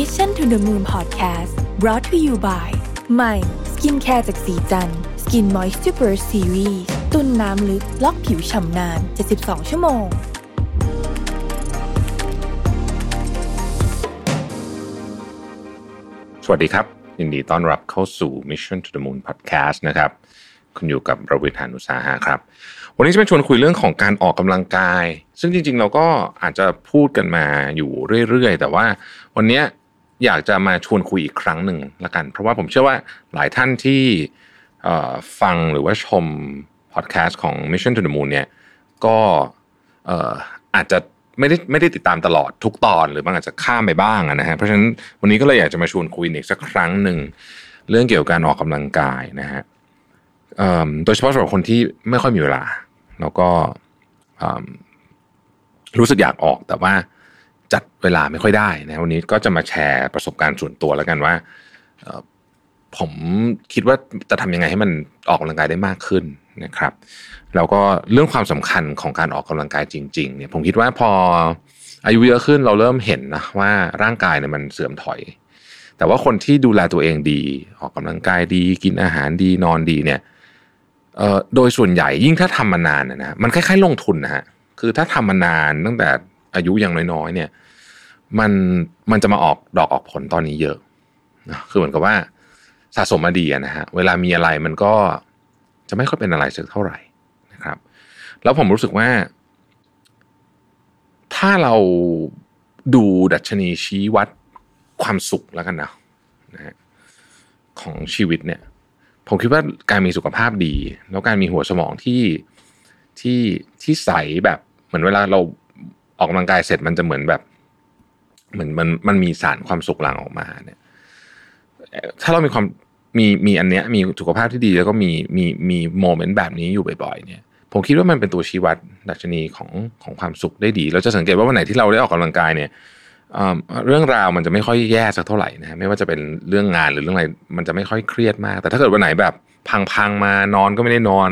Mission to the Moon Podcast brought to you by ใหม่ skincare จากศรีจันทร์ Skin Moisture Burst Series ตุนน้ำลึก ล็อกผิวฉ่ำนาน 72 ชั่วโมง สวัสดีครับ ยินดีต้อนรับเข้าสู่ Mission to the Moon Podcast นะครับ คุณอยู่กับผมรวิศ หาญอุตสาหะครับ วันนี้จะมาชวนคุยเรื่องของการออกกำลังกาย ซึ่งจริง ๆ เราก็อาจจะพูดกันมาอยู่เรื่อย ๆ แต่ว่าวันนี้ อยากจะมาชวนคุยอีกครั้งหนึ่งละกัน เพราะว่าผมเชื่อว่าหลายท่านที่ฟังหรือว่าชมพอดแคสต์ของ Mission to the Moon เนี่ยก็อาจจะไม่ได้ไม่ได้ติดตามตลอดทุกตอน หรือบางอาจจะข้ามไปบ้างนะฮะเพราะฉะนั้นวันนี้ก็เลยอยากจะมาชวนคุยอีกสักครั้งหนึ่งเรื่องเกี่ยวกับการออกกำลังกายนะฮะโดยเฉพาะสำหรับคนที่ไม่ค่อยมีเวลา แล้วก็รู้สึกอยากออกแต่ว่า จัดเวลาไม่ค่อยได้นะวันนี้ก็จะมาแชร์ประสบการณ์ส่วนตัวแล้วกันว่าผมคิดว่าจะทำยังไงให้มันออกกำลังกายได้มากขึ้นนะครับ แล้วก็เรื่องความสำคัญของการออกกำลังกายจริงๆเนี่ยผมคิดว่าพออายุเยอะขึ้นเราเริ่มเห็นนะว่าร่างกายเนี่ยมันเสื่อมถอย แต่ว่าคนที่ดูแลตัวเองดี ออกกำลังกายดี กินอาหารดีนอนดีเนี่ยโดยส่วนใหญ่ยิ่งถ้าทำมานานนะนะมันคล้ายๆลงทุนนะฮะคือถ้าทำมานานตั้งแต่ อายุยังน้อยๆเนี่ย มันมันจะมาออกดอกออกผลตอนนี้เยอะนะคือเหมือนกับว่าสะสมมาดีนะฮะเวลามีอะไรมันก็จะไม่ค่อยเป็นอะไรสักเท่าไหร่นะครับ แล้วผมรู้สึกว่า ถ้าเราดูดัชนีชี้วัดความสุขแล้วกันนะนะฮะของชีวิตเนี่ย ผมคิดว่าการมีสุขภาพดี แล้วการมีหัวสมองที่ที่ที่ใสแบบเหมือนเวลาเรา ออกกำลังกายเสร็จมันจะเหมือนแบบเหมือนมันมันมีสารความสุขหลั่งออกมาเนี่ย ถ้าเรามีความมีมีอันเนี้ยมีสุขภาพที่ดีแล้วก็มีมีมีโมเมนต์แบบนี้อยู่บ่อยๆเนี่ย ผมคิดว่ามันเป็นตัวชี้วัดดัชนีของของความสุขได้ดี เราจะสังเกตว่าวันไหนที่เราได้ออกกำลังกายเนี่ยเรื่องราวมันจะไม่ค่อยแย่สักเท่าไหร่นะฮะไม่ว่าจะเป็นเรื่องงานหรือเรื่องอะไรมันจะไม่ค่อยเครียดมาก แต่ถ้าเกิดวันไหนแบบพังๆมานอนก็ไม่ได้นอน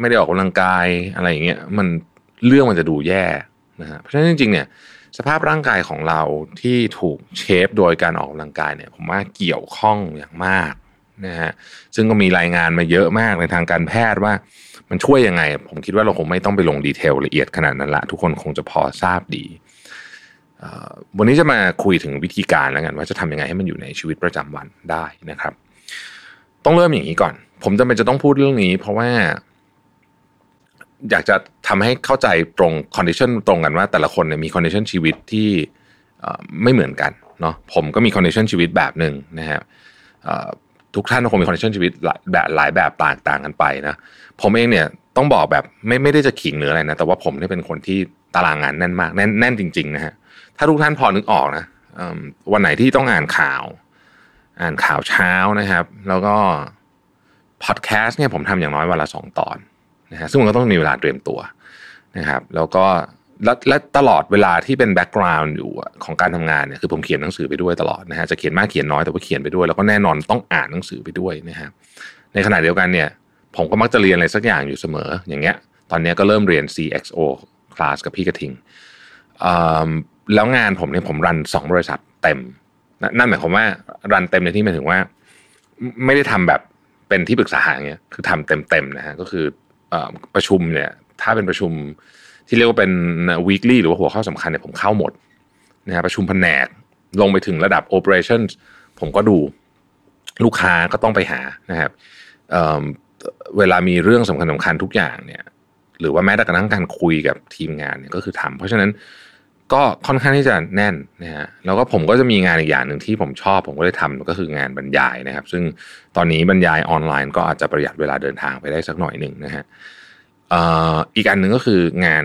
ไม่ได้ออกกำลังกายอะไรอย่างเงี้ยมันเรื่องมันจะดูแย่ นะฮะเพราะฉะนั้นจริงๆเนี่ยสภาพร่างกายของเราที่ถูกเชฟโดยการออกกำลังกายเนี่ยผมว่าเกี่ยวข้องอย่างมากนะฮะซึ่งก็มีรายงานมาเยอะมากในทางการแพทย์ว่ามันช่วยยังไง ผมคิดว่าเราคงไม่ต้องไปลง detail ละเอียดขนาดนั้นละ ทุกคนคงจะพอทราบดี วันนี้จะมาคุยถึงวิธีการแล้วกันว่าจะทำยังไงให้มันอยู่ในชีวิตประจำวันได้นะครับ ต้องเริ่มอย่างนี้ก่อน ผมจำเป็นจะต้องพูดเรื่องนี้ เพราะว่า อยากจะทำให้เข้าใจตรง condition ตรงกันว่าแต่ละคนเนี่ยมี condition ชีวิตที่ไม่เหมือนกันเนาะผมก็มี condition ชีวิตแบบหนึ่งนะฮะทุกท่านก็คงมี condition ชีวิตหลายแบบหลายแบบต่างต่างกันไปนะผมเองเนี่ยต้องบอกแบบไม่ไม่ได้จะขิงหรืออะไรนะแต่ว่าผมเนี่ยเป็นคนที่ตารางงานแน่นมากแน่นแน่นจริงๆนะฮะถ้าทุกท่านพอนึกออกนะวันไหนที่ต้องอ่านข่าว อ่านข่าวเช้านะครับ แล้วก็พอดแคสต์เนี่ยผมทำอย่างน้อยวันละสองตอน นะฮะซึ่งมันก็ต้องมีเวลาเตรียมตัวนะครับ แล้วก็และตลอดเวลาที่เป็นแบ็กกราวน์อยู่ของการทำงานเนี่ยคือผมเขียนหนังสือไปด้วยตลอดนะฮะจะเขียนมากเขียนน้อยแต่ว่าเขียนไปด้วยแล้วก็แน่นอนต้องอ่านหนังสือไปด้วยนะฮะในขณะเดียวกันเนี่ย ผมก็มักจะเรียนอะไรสักอย่างอยู่เสมอ อย่างเงี้ย ตอนนี้ก็เริ่มเรียน CXO คลาสกับพี่กระทิงแล้วงานผมเนี่ยผมรันสองบริษัทเต็ม นั่นนั่นหมายความว่ารันเต็มในที่หมายถึงว่า ไม่ได้ทำแบบเป็นที่ปรึกษาอย่างเงี้ยคือทำเต็มๆนะฮะก็คือ ประชุมเนี่ย ถ้าเป็นประชุมที่เรียกว่าเป็น weekly หรือว่าหัวข้อสำคัญเนี่ยผมเข้าหมดนะฮะประชุมแผนกลงไปถึงระดับ operations ผมก็ดูลูกค้าก็ต้องไปหานะครับเเวลามีเรื่องสำคัญสำคัญทุกอย่างเนี่ย หรือว่าแม้แต่กระทั่งการคุยกับทีมงานเนี่ยก็คือทำเพราะฉะนั้น ก็ค่อนข้างที่จะแน่นนะฮะแล้วก็ผมก็จะมีงานอีกอย่างหนึ่งที่ผมชอบ ผมก็ได้ทำก็คืองานบรรยายนะครับ ซึ่งตอนนี้บรรยายออนไลน์ก็อาจจะประหยัดเวลาเดินทางไปได้สักหน่อยหนึ่งนะฮะอีกอันหนึ่งก็คืองาน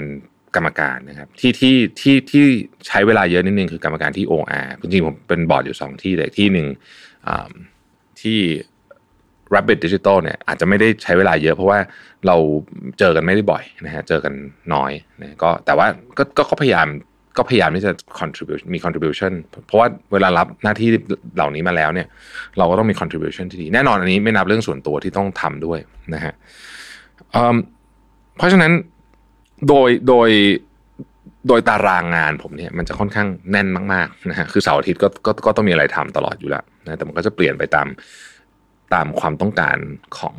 กรรมการนะครับที่ที่ที่ที่ใช้เวลาเยอะนิดนึงคือกรรมการที่ OR จริงๆผมเป็นบอร์ดอยู่สองที่แต่ที่หนึ่งที่ Rabbit Digital เนี่ยอาจจะไม่ได้ใช้เวลาเยอะเพราะว่าเราเจอกันไม่ได้บ่อยนะฮะเจอกันน้อยนะก็แต่ว่าก็ก็พยายาม ก็พยายามที่จะ contribute มี contribution เพราะว่าเวลารับหน้าที่เหล่านี้มาแล้วเนี่ย เราก็ต้องมี contribution ที่ดี แน่นอนอันนี้ไม่นับเรื่องส่วนตัวที่ต้องทำด้วยนะฮะเพราะฉะนั้นโดยโดยโดยตารางงานผมเนี่ยมันจะค่อนข้างแน่นมากๆนะฮะคือเสาร์อาทิตย์ก็ก็ก็ต้องมีอะไรทำตลอดอยู่แล้วนะแต่มันก็จะเปลี่ยนไปตามตามความต้องการของ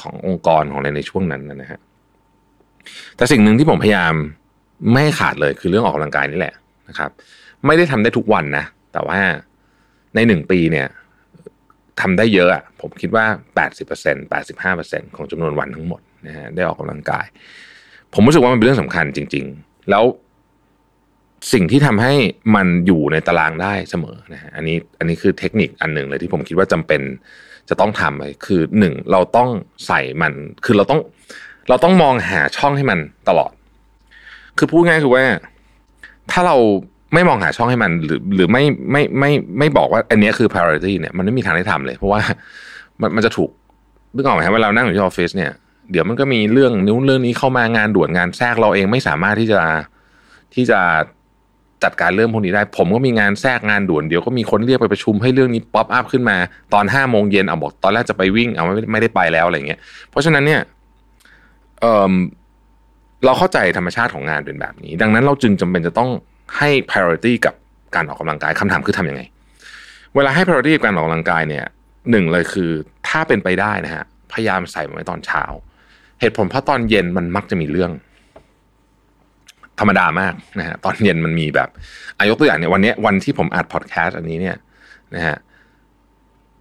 ขององค์กรของอะไรในช่วงนั้นนะฮะแต่สิ่งหนึ่งที่ผมพยายาม ไม่ขาดเลยคือเรื่องออกกำลังกายนี่แหละนะครับ ไม่ได้ทำได้ทุกวันนะแต่ว่าในหนึ่งปีเนี่ยทำได้เยอะอะผมคิดว่า 80% 85%ของจำนวนวันทั้งหมดนะฮะได้ออกกำลังกาย ผมรู้สึกว่ามันเป็นเรื่องสำคัญจริง ๆ แล้วสิ่งที่ทำให้มันอยู่ในตารางได้เสมอนะฮะอันนี้อันนี้คือเทคนิคอันหนึ่งเลยที่ผมคิดว่าจำเป็นจะต้องทำเลยคือหนึ่งเราต้องใส่มัน คือเราต้องเราต้องมองหาช่องให้มันตลอด คือพูดง่ายคือว่า ถ้าเราไม่มองหาช่องให้มัน หรือ หรือไม่ไม่ไม่ไม่บอกว่า อันนี้คือ priority เนี่ยมันไม่มีทางได้ทำเลย เพราะว่ามันมันจะถูกนึกออกไหมครับเวลานั่งอยู่ที่ออฟฟิศเนี่ยเดี๋ยวมันก็มีเรื่องนู้นเรื่องนี้เข้ามางานด่วนงานแทรกเราเองไม่สามารถที่จะที่จะจัดการเรื่องพวกนี้ได้ ผมก็มีงานแทรกงานด่วนเดี๋ยวก็มีคนเรียกไปประชุมให้เรื่องนี้ pop up ขึ้นมาตอนห้าโมงเย็นเอาบอกตอนแรกจะไปวิ่งเอาไม่ไม่ได้ไปแล้วอะไรเงี้ยเพราะฉะนั้นเนี่ยเออ เราเข้าใจธรรมชาติของงานเป็นแบบนี้ ดังนั้นเราจึงจำเป็นจะต้องให้ priority กับการออกกำลังกายคำถามคือทำยังไง เวลาให้ priority กับการออกกำลังกายเนี่ยหนึ่งเลยคือถ้าเป็นไปได้นะฮะพยายามใส่ไว้ตอนเช้า เหตุผลเพราะตอนเย็นมันมักจะมีเรื่อง ธรรมดามากนะฮะตอนเย็นมันมีแบบอายกตัวอย่างเนี่ยวันนี้วันที่ผมอัดพอดแคสต์อันนี้เนี่ยนะฮะ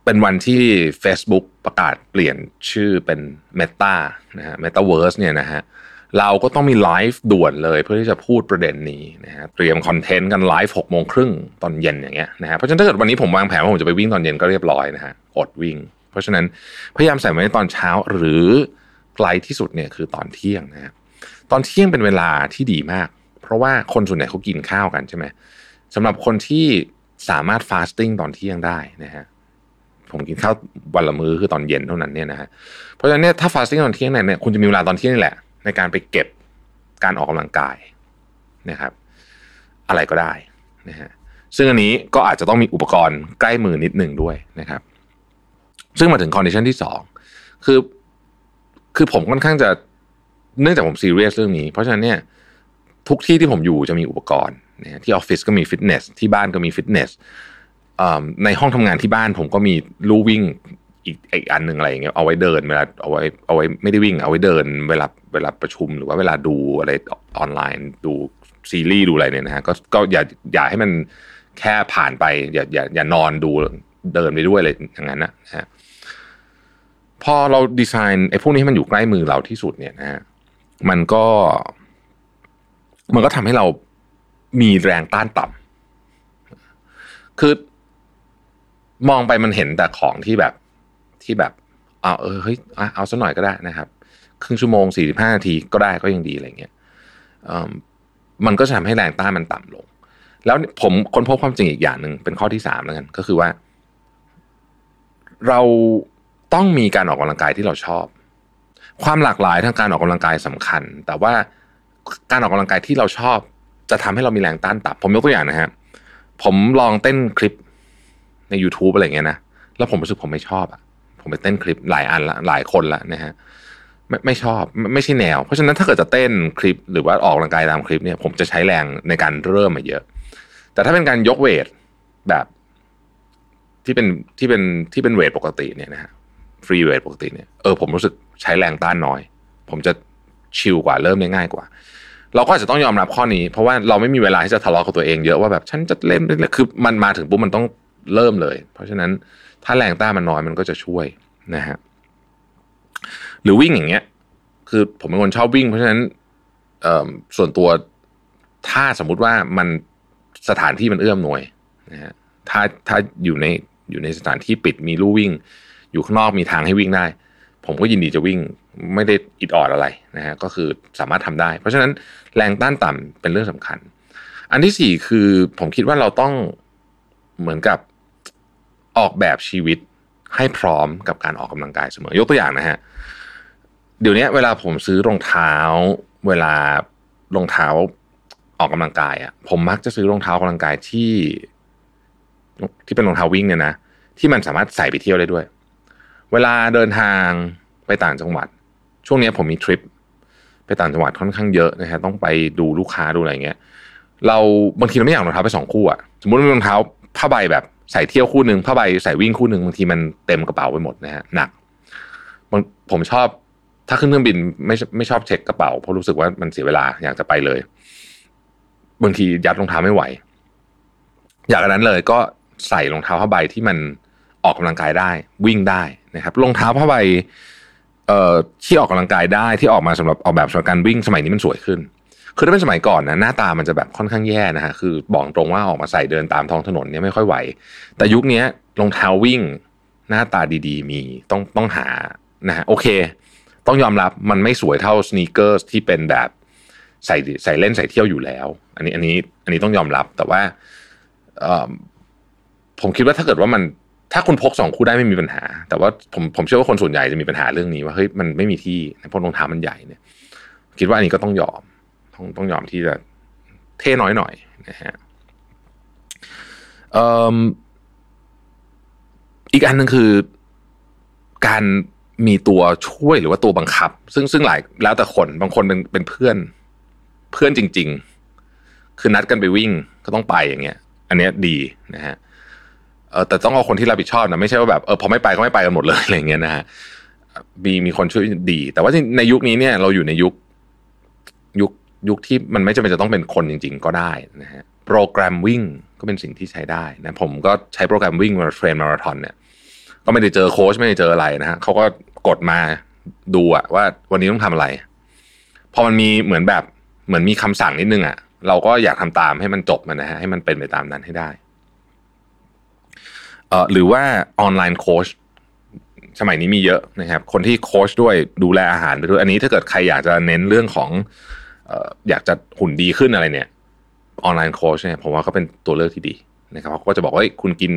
เป็นวันที่ Facebook ประกาศเปลี่ยนชื่อเป็น Meta นะฮะ Metaverse เนี่ยนะฮะ เราก็ต้องมีไลฟ์ด่วนเลยเพื่อที่จะพูดประเด็นนี้นะฮะเตรียมคอนเทนต์กันไลฟ์หกโมงครึ่งตอนเย็นอย่างเงี้ยนะฮะเพราะฉะนั้นถ้าเกิดวันนี้ผมวางแผนว่าผมจะไปวิ่งตอนเย็นก็เรียบร้อยนะฮะอดวิ่ง เพราะฉะนั้นพยายามใส่ไว้ในตอนเช้าหรือไกลที่สุดเนี่ยคือตอนเที่ยงนะฮะตอนเที่ยงเป็นเวลาที่ดีมาก เพราะว่าคนส่วนใหญ่เขากินข้าวกันใช่ไหมสำหรับคนที่สามารถ fasting ตอนเที่ยงได้นะฮะผมกินข้าววันละมื้อคือตอนเย็นเท่านั้นเนี่ยนะฮะเพราะฉะนั้นเนี่ยถ้า fasting ตอนเที่ยงเนี่ยคุณจะมีเวลาตอนเที่ยงนี่แหละ ในการไปเก็บการออกกำลังกายนะครับ อะไรก็ได้นะฮะซึ่งอันนี้ก็อาจจะต้องมีอุปกรณ์ใกล้มือนิดหนึ่งด้วยนะครับ ซึ่งมาถึง condition ที่สองคือคือผมค่อนข้างจะเนื่องจากผมซีเรียสเรื่องนี้ เพราะฉะนั้นเนี่ยทุกที่ที่ผมอยู่จะมีอุปกรณ์นะที่ออฟฟิศก็มีฟิตเนสที่บ้านก็มีฟิตเนสในห้องทำงานที่บ้านผมก็มีลู่วิ่งอีกอีกอันหนึ่งอะไรอย่างเงี้ยเอาไว้เดินเวลาเอาไว้เอาไว้ไม่ได้วิ่งเอาไว้เดินเวลา เวลาประชุมหรือว่าเวลาดูอะไรออนไลน์ดูซีรีส์ดูอะไรเนี่ยนะฮะก็ก็อย่าอย่าให้มันแค่ผ่านไป อย่าอย่าอย่านอนดูเดินไปด้วยอะไรอย่างนั้นนะฮะพอเราดีไซน์ไอ้พวกนี้ให้มันอยู่ใกล้มือเราที่สุดเนี่ยนะฮะมันก็ มันก็ทำให้เรามีแรงต้านต่ำคือมองไปมันเห็นแต่ของที่แบบที่แบบเอาเออเฮ้ยเอาสักหน่อยก็ได้นะครับ ครึ่งชั่วโมงสี่สิบห้านาทีก็ได้ก็ยังดีอะไรเงี้ยมันก็จะทำให้แรงต้านมันต่ำลง แล้วผมค้นพบความจริงอีกอย่างหนึ่งเป็นข้อที่สามแล้วกันก็คือว่า เราต้องมีการออกกำลังกายที่เราชอบ ความหลากหลายทางการออกกำลังกายสำคัญ แต่ว่าการออกกำลังกายที่เราชอบ จะทำให้เรามีแรงต้านต่ำผมยกตัวอย่างนะฮะผมลองเต้นคลิปใน YouTube อะไรเงี้ยนะแล้วผมรู้สึกผมไม่ชอบอะผมไปเต้นคลิปหลายอันละหลายคนละนะฮะ ไม่ไม่ชอบไม่ใช่แนว เพราะฉะนั้นถ้าเกิดจะเต้นคลิปหรือว่าออกกำลังกายตามคลิปเนี่ยผมจะใช้แรงในการเริ่มมาเยอะ แต่ถ้าเป็นการยกเวทแบบที่เป็นที่เป็นที่เป็นเวทปกติเนี่ยนะฮะฟรีเวทปกติเนี่ยเออผมรู้สึกใช้แรงต้านน้อย ผมจะชิลกว่าเริ่มได้ง่ายกว่า เราก็อาจจะต้องยอมรับข้อนี้ เพราะว่าเราไม่มีเวลาที่จะทะเลาะกับตัวเองเยอะว่าแบบฉันจะเล่นคือมันมาถึงปุ๊บมันต้องเริ่มเลย เพราะฉะนั้นถ้าแรงต้านมันน้อยมันก็จะช่วยนะฮะ หรือวิ่งอย่างเงี้ย คือผมเป็นคนชอบวิ่ง เพราะฉะนั้นส่วนตัวถ้าสมมุติว่ามันสถานที่มันเอื้อมหน่วยนะฮะถ้าถ้าอยู่ในอยู่ในสถานที่ปิดมีลู่วิ่ง อยู่ข้างนอกมีทางให้วิ่งได้ ผมก็ยินดีจะวิ่งไม่ได้อิดออดอะไรนะฮะก็คือสามารถทำได้ เพราะฉะนั้นแรงต้านต่ำเป็นเรื่องสำคัญ อันที่สี่คือผมคิดว่าเราต้องเหมือนกับออกแบบชีวิตให้พร้อมกับการออกกำลังกายเสมอ ยกตัวอย่างนะฮะ เดี๋ยวนี้เวลาผมซื้อรองเท้า เวลารองเท้าออกกำลังกายอะ ผมมักจะซื้อรองเท้ากำลังกายที่ ที่เป็นรองเท้าวิ่งเนี่ยนะที่มันสามารถใส่ไปเที่ยวได้ด้วย เวลาเดินทางไปต่างจังหวัด ช่วงนี้ผมมีทริปไปต่างจังหวัดค่อนข้างเยอะนะฮะต้องไปดูลูกค้าดูอะไรเงี้ย เราบางทีเราไม่อยากรองเท้าไปสองคู่อะสมมติรองเท้าผ้าใบแบบใส่เที่ยวคู่หนึ่งผ้าใบใส่วิ่งคู่หนึ่งบางทีมันเต็มกระเป๋าไปหมดนะฮะหนักผมชอบ ถ้าขึ้นเครื่องบินไม่ไม่ชอบเช็คกระเป๋าเพราะรู้สึกว่ามันเสียเวลาอยากจะไปเลย บางทียัดรองเท้าไม่ไหว อยากอันนั้นเลยก็ใส่รองเท้าผ้าใบที่มันออกกำลังกายได้ วิ่งได้นะครับรองเท้าผ้าใบเอ่อที่ออกกำลังกายได้ที่ออกมาสำหรับออกแบบสำหรับการวิ่งสมัยนี้มันสวยขึ้น คือถ้าเป็นสมัยก่อนนะหน้าตามันจะแบบค่อนข้างแย่นะฮะคือบอกตรงว่าออกมาใส่เดินตามท้องถนนเนี่ยไม่ค่อยไหว แต่ยุคนี้รองเท้าวิ่งหน้าตาดีๆ มีต้องต้องหานะฮะโอเค ต้องยอมรับมันไม่สวยเท่าสเนีกเกอร์ที่เป็นแบบใส่ใส่เล่นใส่เที่ยวอยู่แล้ว อันนี้อันนี้อันนี้ต้องยอมรับแต่ว่าผมคิดว่าถ้าเกิดว่ามันถ้าคุณพกสองคู่ได้ไม่มีปัญหา แต่ว่าผมผมเชื่อว่าคนส่วนใหญ่จะมีปัญหาเรื่องนี้ว่าเฮ้ยมันไม่มีที่เพราะรองเท้ามันใหญ่เนี่ย คิดว่าอันนี้ก็ต้องยอมต้องต้องยอมที่จะเท่น้อยหน่อยนะฮะอีกอันหนึ่งคือการ มีตัวช่วยหรือว่าตัวบังคับ ซึ่งซึ่งหลายแล้วแต่คนบางคนเป็นเป็นเพื่อนเพื่อนจริง ๆ คือนัดกันไปวิ่งก็ต้องไปอย่างเงี้ย อันเนี้ยดีนะฮะเออแต่ต้องเอาคนที่รับผิดชอบนะไม่ใช่ว่าแบบเออพอไม่ไปก็ไม่ไปกันหมดเลยอะไรเงี้ยนะฮะมีมีคนช่วยดี แต่ว่าในยุคนี้เนี่ย เราอยู่ในยุคยุคยุคที่มันไม่จำเป็นจะต้องเป็นคนจริง ๆ ก็ได้นะฮะโปรแกรมวิ่งก็เป็นสิ่งที่ใช้ได้นะผมก็ใช้โปรแกรมวิ่งมาเทรนมาราธอนเนี่ย ก็ไม่ได้เจอโค้ชไม่ได้เจออะไรนะฮะเขาก็กดมาดูอะว่าวันนี้ต้องทำอะไร พอมันมีเหมือนแบบเหมือนมีคำสั่งนิดนึงอะเราก็อยากทำตามให้มันจบมันนะฮะให้มันเป็นไปตามนั้นให้ได้เอ่อหรือว่าออนไลน์โค้ชสมัยนี้มีเยอะนะครับ คนที่โค้ชด้วยดูแลอาหารไปด้วยอันนี้ถ้าเกิดใครอยากจะเน้นเรื่องของเอ่ออยากจะหุ่นดีขึ้นอะไรเนี่ยออนไลน์โค้ชเนี่ยผมว่าก็เป็นตัวเลือกที่ดีนะครับเขาก็จะบอกว่าคุณกิน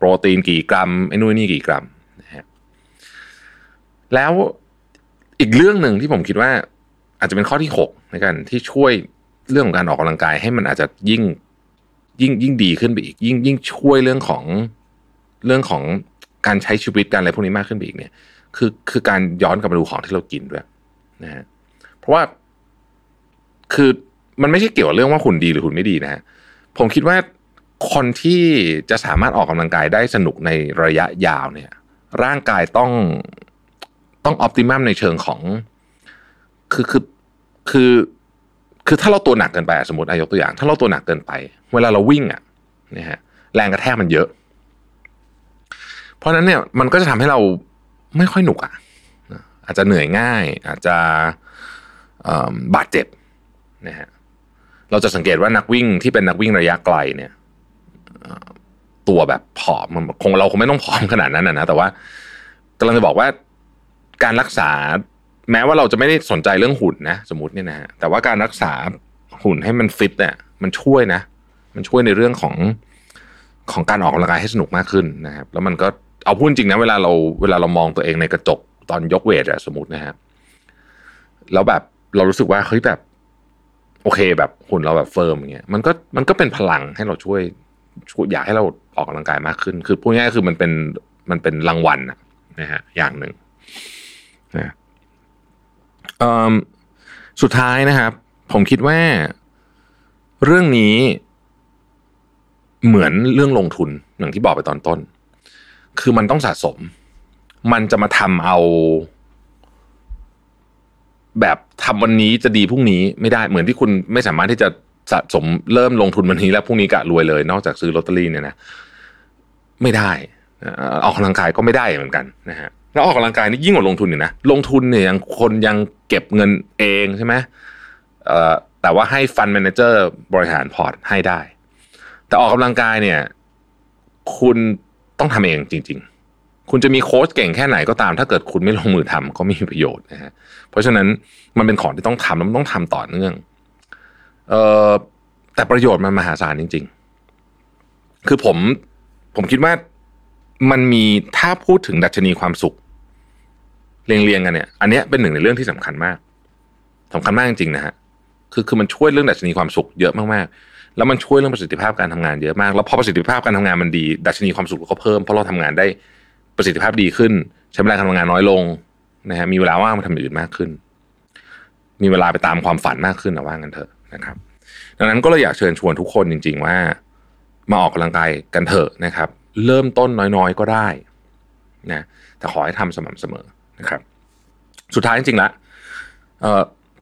โปรตีนกี่กรัมไอ้นู่นนี่กี่กรัมนะฮะแล้วอีกเรื่องหนึ่งที่ผมคิดว่าอาจจะเป็นข้อที่หกในการที่ช่วยเรื่องของการออกกำลังกาย ให้มันอาจจะยิ่งยิ่งยิ่งดีขึ้นไปอีก ยิ่งยิ่งช่วยเรื่องของเรื่องของการใช้ชีวิตการอะไรพวกนี้มากขึ้นไปอีกเนี่ย คือคือการย้อนกลับมาดูของที่เรากินด้วยนะฮะเพราะว่าคือมันไม่ใช่เกี่ยวกับเรื่องว่าหุ่นดีหรือหุ่นไม่ดีนะฮะผมคิดว่า คนที่จะสามารถออกกำลังกายได้สนุกในระยะยาวเนี่ย ร่างกายต้องต้องออพติมัมในเชิงของ คือคือคือคือถ้าเราตัวหนักเกินไปสมมติอายกตัวอย่าง ถ้าเราตัวหนักเกินไป เวลาเราวิ่งอะนะฮะแรงกระแทกมันเยอะ เพราะนั้นเนี่ยมันก็จะทำให้เราไม่ค่อยหนุกอะอาจจะเหนื่อยง่าย อาจจะบาดเจ็บนะฮะเราจะสังเกตว่านักวิ่งที่เป็นนักวิ่งระยะไกลเนี่ย ตัวแบบผอมคงเราคงไม่ต้องผอมขนาดนั้นนะแต่ว่ากำลังจะบอกว่าการรักษาแม้ว่าเราจะไม่ได้สนใจเรื่องหุ่นนะสมมติเนี่ยนะฮะแต่ว่าการรักษาหุ่นให้มันฟิตเนี่ยมันช่วยนะ มันช่วยในเรื่องของของการออกกำลังกายให้สนุกมากขึ้นนะครับ แล้วมันก็เอาพูดจริงนะเวลาเราเวลาเรามองตัวเองในกระจกตอนยกเวทอะสมมตินะฮะแล้วแบบเรารู้สึกว่าเฮ้ยแบบ โอเคแบบหุ่นเราแบบ firm อย่างเงี้ยมันก็มันก็เป็นพลังให้เราช่วย อยากให้เราออกกำลังกายมากขึ้น คือพูดง่ายๆคือมันเป็นมันเป็นรางวัลนะฮะอย่างหนึ่งนะสุดท้ายนะครับ ผมคิดว่าเรื่องนี้เหมือนเรื่องลงทุนอย่างที่บอกไปตอนต้น คือมันต้องสะสม มันจะมาทำเอา แบบทำวันนี้จะดีพรุ่งนี้ไม่ได้เหมือนที่คุณไม่สามารถที่จะ สะสมเริ่มลงทุนวันนี้แล้วพรุ่งนี้กะรวยเลย นอกจากซื้อลอตเตอรี่เนี่ยนะไม่ได้ออกกำลังกายก็ไม่ได้เหมือนกันนะฮะแล้วออกกำลังกายนี่ยิ่งกว่าลงทุนอีกนะลงทุนเนี่ยยังคนยังเก็บเงินเองใช่ไหมแต่ว่าให้ fund manager บริหารพอร์ตให้ได้ แต่ออกกำลังกายเนี่ย คุณต้องทำเองจริง ๆ คุณจะมีโค้ชเก่งแค่ไหนก็ตาม ถ้าเกิดคุณไม่ลงมือทำก็ไม่มีประโยชน์นะฮะเพราะฉะนั้นมันเป็นของที่ต้องทำแล้วมันต้องทำต่อเนื่อง เออแต่ประโยชน์มันมหาศาลจริง ๆ คือผมผมคิดว่ามันมีถ้าพูดถึงดัชนีความสุข เรียงๆกันเนี่ย อันนี้เป็นหนึ่งในเรื่องที่สำคัญมากสำคัญมากจริงๆนะฮะคือคือมันช่วยเรื่องดัชนีความสุขเยอะมากๆ แล้วมันช่วยเรื่องประสิทธิภาพการทำงานเยอะมาก แล้วพอประสิทธิภาพการทำงานมันดี ดัชนีความสุขก็เพิ่มเพราะเราทำงานได้ประสิทธิภาพดีขึ้น ใช้เวลาการทำงานน้อยลงนะฮะมีเวลาว่างมาทำอย่างอื่นมากขึ้น มีเวลาไปตามความฝันมากขึ้นนะว่างันเถอะ นะครับ ดังนั้นก็เลยอยากเชิญชวนทุกคนจริง ๆ ว่า มาออกกำลังกายกันเถอะนะครับ เริ่มต้นน้อยๆก็ได้นะแต่ขอให้ทำสม่ำเสมอนะครับ สุดท้ายจริงๆละ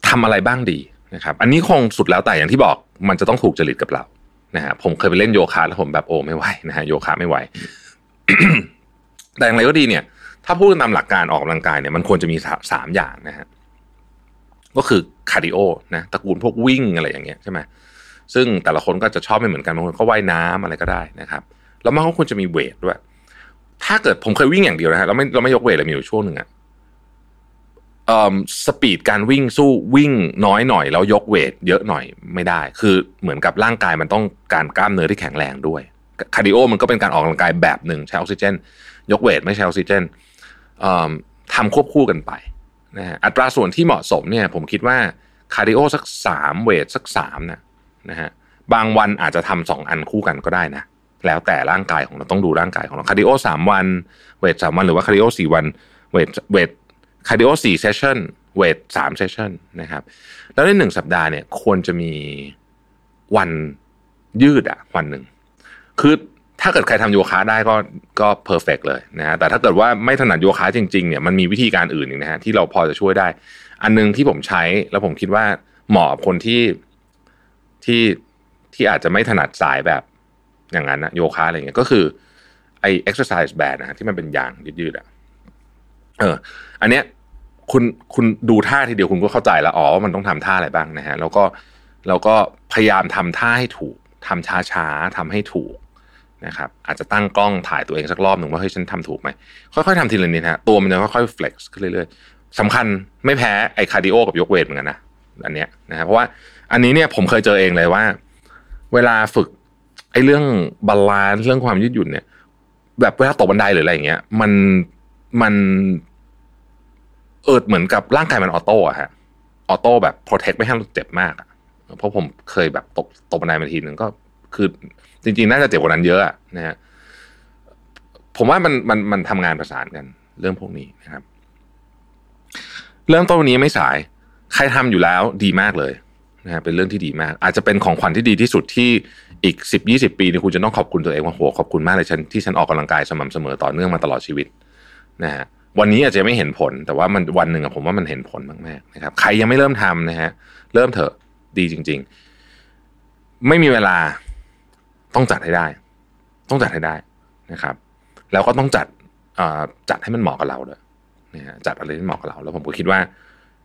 ทำอะไรบ้างดีนะครับ อันนี้คงสุดแล้วแต่อย่างที่บอกมันจะต้องถูกจริตกับเรานะฮะผมเคยไปเล่นโยคะแล้วผมแบบโอ้ไม่ไหวนะฮะโยคะไม่ไหวแต่อย่างไรก็ดีเนี่ย ถ้าพูดตามหลักการออกกำลังกายเนี่ยมันควรจะมีสามอย่างนะฮะ ก็คือคาร์ดิโอนะตระกูลพวกวิ่งอะไรอย่างเงี้ยใช่ไหมซึ่งแต่ละคนก็จะชอบไม่เหมือนกันบางคนก็ว่ายน้ำอะไรก็ได้นะครับ แล้วมันก็ควรจะมีเวทด้วย ถ้าเกิดผมเคยวิ่งอย่างเดียวนะฮะเราไม่เราไม่ยกเวทเลยมีอยู่ช่วงหนึ่งอะเอ่อ speed การวิ่งสู้วิ่งน้อยหน่อย แล้วยกเวทเยอะหน่อยไม่ได้ คือเหมือนกับร่างกายมันต้องการกล้ามเนื้อที่แข็งแรงด้วยคาร์ดิโอมันก็เป็นการออกกำลังกายแบบหนึ่งใช้ออกซิเจน ยกเวทไม่ใช้ออกซิเจนทำควบคู่กันไป นะฮะอัตราส่วนที่เหมาะสมเนี่ยผมคิดว่าคาร์ดิโอสักสามเวทสักสามนะนะฮะบางวันอาจจะทำสองอันคู่กันก็ได้นะ แล้วแต่ร่างกายของเราต้องดูร่างกายของเราคาร์ดิโอสามวันเวทสามวันหรือว่าคาร์ดิโอสี่วันเวทเวทคาร์ดิโอสี่ session เวทสาม session นะครับแล้วในหนึ่งสัปดาห์เนี่ยควรจะมีวันยืดอะวันหนึ่งคือ ถ้าเกิดใครทำโยคะได้ก็ก็ perfect เลยนะฮะแต่ถ้าเกิดว่าไม่ถนัดโยคะจริงๆเนี่ยมันมีวิธีการอื่นอีกนะฮะที่เราพอจะช่วยได้ อันนึงที่ผมใช้แล้วผมคิดว่าเหมาะกับคนที่ที่ที่อาจจะไม่ถนัดสายแบบอย่างนั้นนะโยคะอะไรเงี้ยก็คือไอ exercise band นนะที่มันเป็นยางยืดๆอะเออ อันเนี้ยคุณคุณดูท่าทีเดียวคุณก็เข้าใจแล้วอ๋อว่ามันต้องทำท่าอะไรบ้างนะฮะแล้วก็แล้วก็พยายามทำท่าให้ถูกทำช้าๆทำให้ถูก นะครับอาจจะตั้งกล้องถ่ายตัวเองสักรอบหนึ่งว่าเฮ้ยฉันทำถูกไหมค่อยๆทำทีละนิดฮะตัวมันจะค่อยๆ flex ขึ้นเรื่อยๆสำคัญไม่แพ้ไอ้คาร์ดิโอกับยกเวทเหมือนกันนะอันเนี้ยนะครับเพราะว่าอันนี้เนี่ยผมเคยเจอเองเลยว่า เวลาฝึกไอ้เรื่อง balance เรื่องความยืดหยุ่นเนี่ย แบบเวลาตกบันไดหรืออะไรอย่างเงี้ย มันมันเออเหมือนกับร่างกายมัน auto อะฮะ auto แบบ protect ไม่ให้เราเจ็บมากอะเพราะผมเคยแบบตกตกบันไดมาทีหนึ่งก็ คือจริงๆ น่าจะเจ็บกว่านั้นเยอะนะฮะผมว่ามันมันมันทำงานประสานกัน เรื่องพวกนี้นะครับ เริ่มต้นวันนี้ไม่สาย ใครทำอยู่แล้วดีมากเลยนะฮะเป็นเรื่องที่ดีมาก อาจจะเป็นของขวัญที่ดีที่สุดที่อีกสิบยี่สิบปีนี่คุณจะต้องขอบคุณตัวเองว่าโหขอบคุณมากเลยฉันที่ฉันออกกำลังกายสม่ำเสมอต่อเนื่องมาตลอดชีวิตนะฮะวันนี้อาจจะไม่เห็นผล แต่ว่ามันวันหนึ่งอะผมว่ามันเห็นผลมากๆนะครับ ใครยังไม่เริ่มทำนะฮะเริ่มเถอะดีจริง ๆ ไม่มีเวลา ต้องจัดให้ได้ ต้องจัดให้ได้นะครับ แล้วก็ต้องจัดจัดให้มันเหมาะกับเราด้วยนะฮะจัดอะไรที่เหมาะกับเรา แล้วผมก็คิดว่า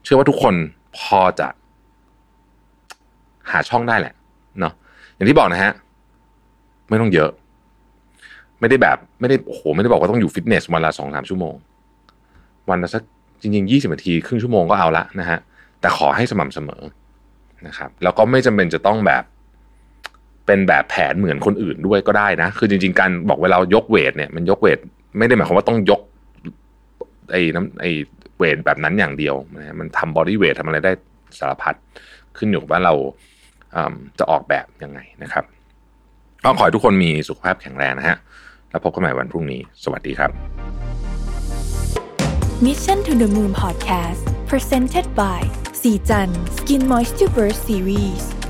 เชื่อว่าทุกคนพอจะหาช่องได้แหละเนาะอย่างที่บอกนะฮะไม่ต้องเยอะ ไม่ได้แบบไม่ได้โอ้โหไม่ได้บอกว่าต้องอยู่ฟิตเนสวันละสองสามชั่วโมง วันละสักจริงๆยี่สิบนาทีครึ่งชั่วโมงก็เอาละนะฮะแต่ขอให้สม่ำเสมอนะครับ แล้วก็ไม่จำเป็นจะต้องแบบ เป็นแบบแผนเหมือนคนอื่นด้วยก็ได้นะ คือจริง ๆ การบอกเวลายกเวทเนี่ยมันยกเวทไม่ได้หมายความว่าต้องยกไอ้น้ำไอ้เวทแบบนั้นอย่างเดียวนะมันทำบอดี้เวททำอะไรได้สารพัดขึ้นอยู่กับว่าเราจะออกแบบยังไงนะครับก็ขอให้ทุกคนมีสุขภาพแข็งแรงนะฮะ แล้วพบกันใหม่วันพรุ่งนี้ สวัสดีครับ Mission to the Moon Podcast Presented by สีจัน Skin Moisture Burst Series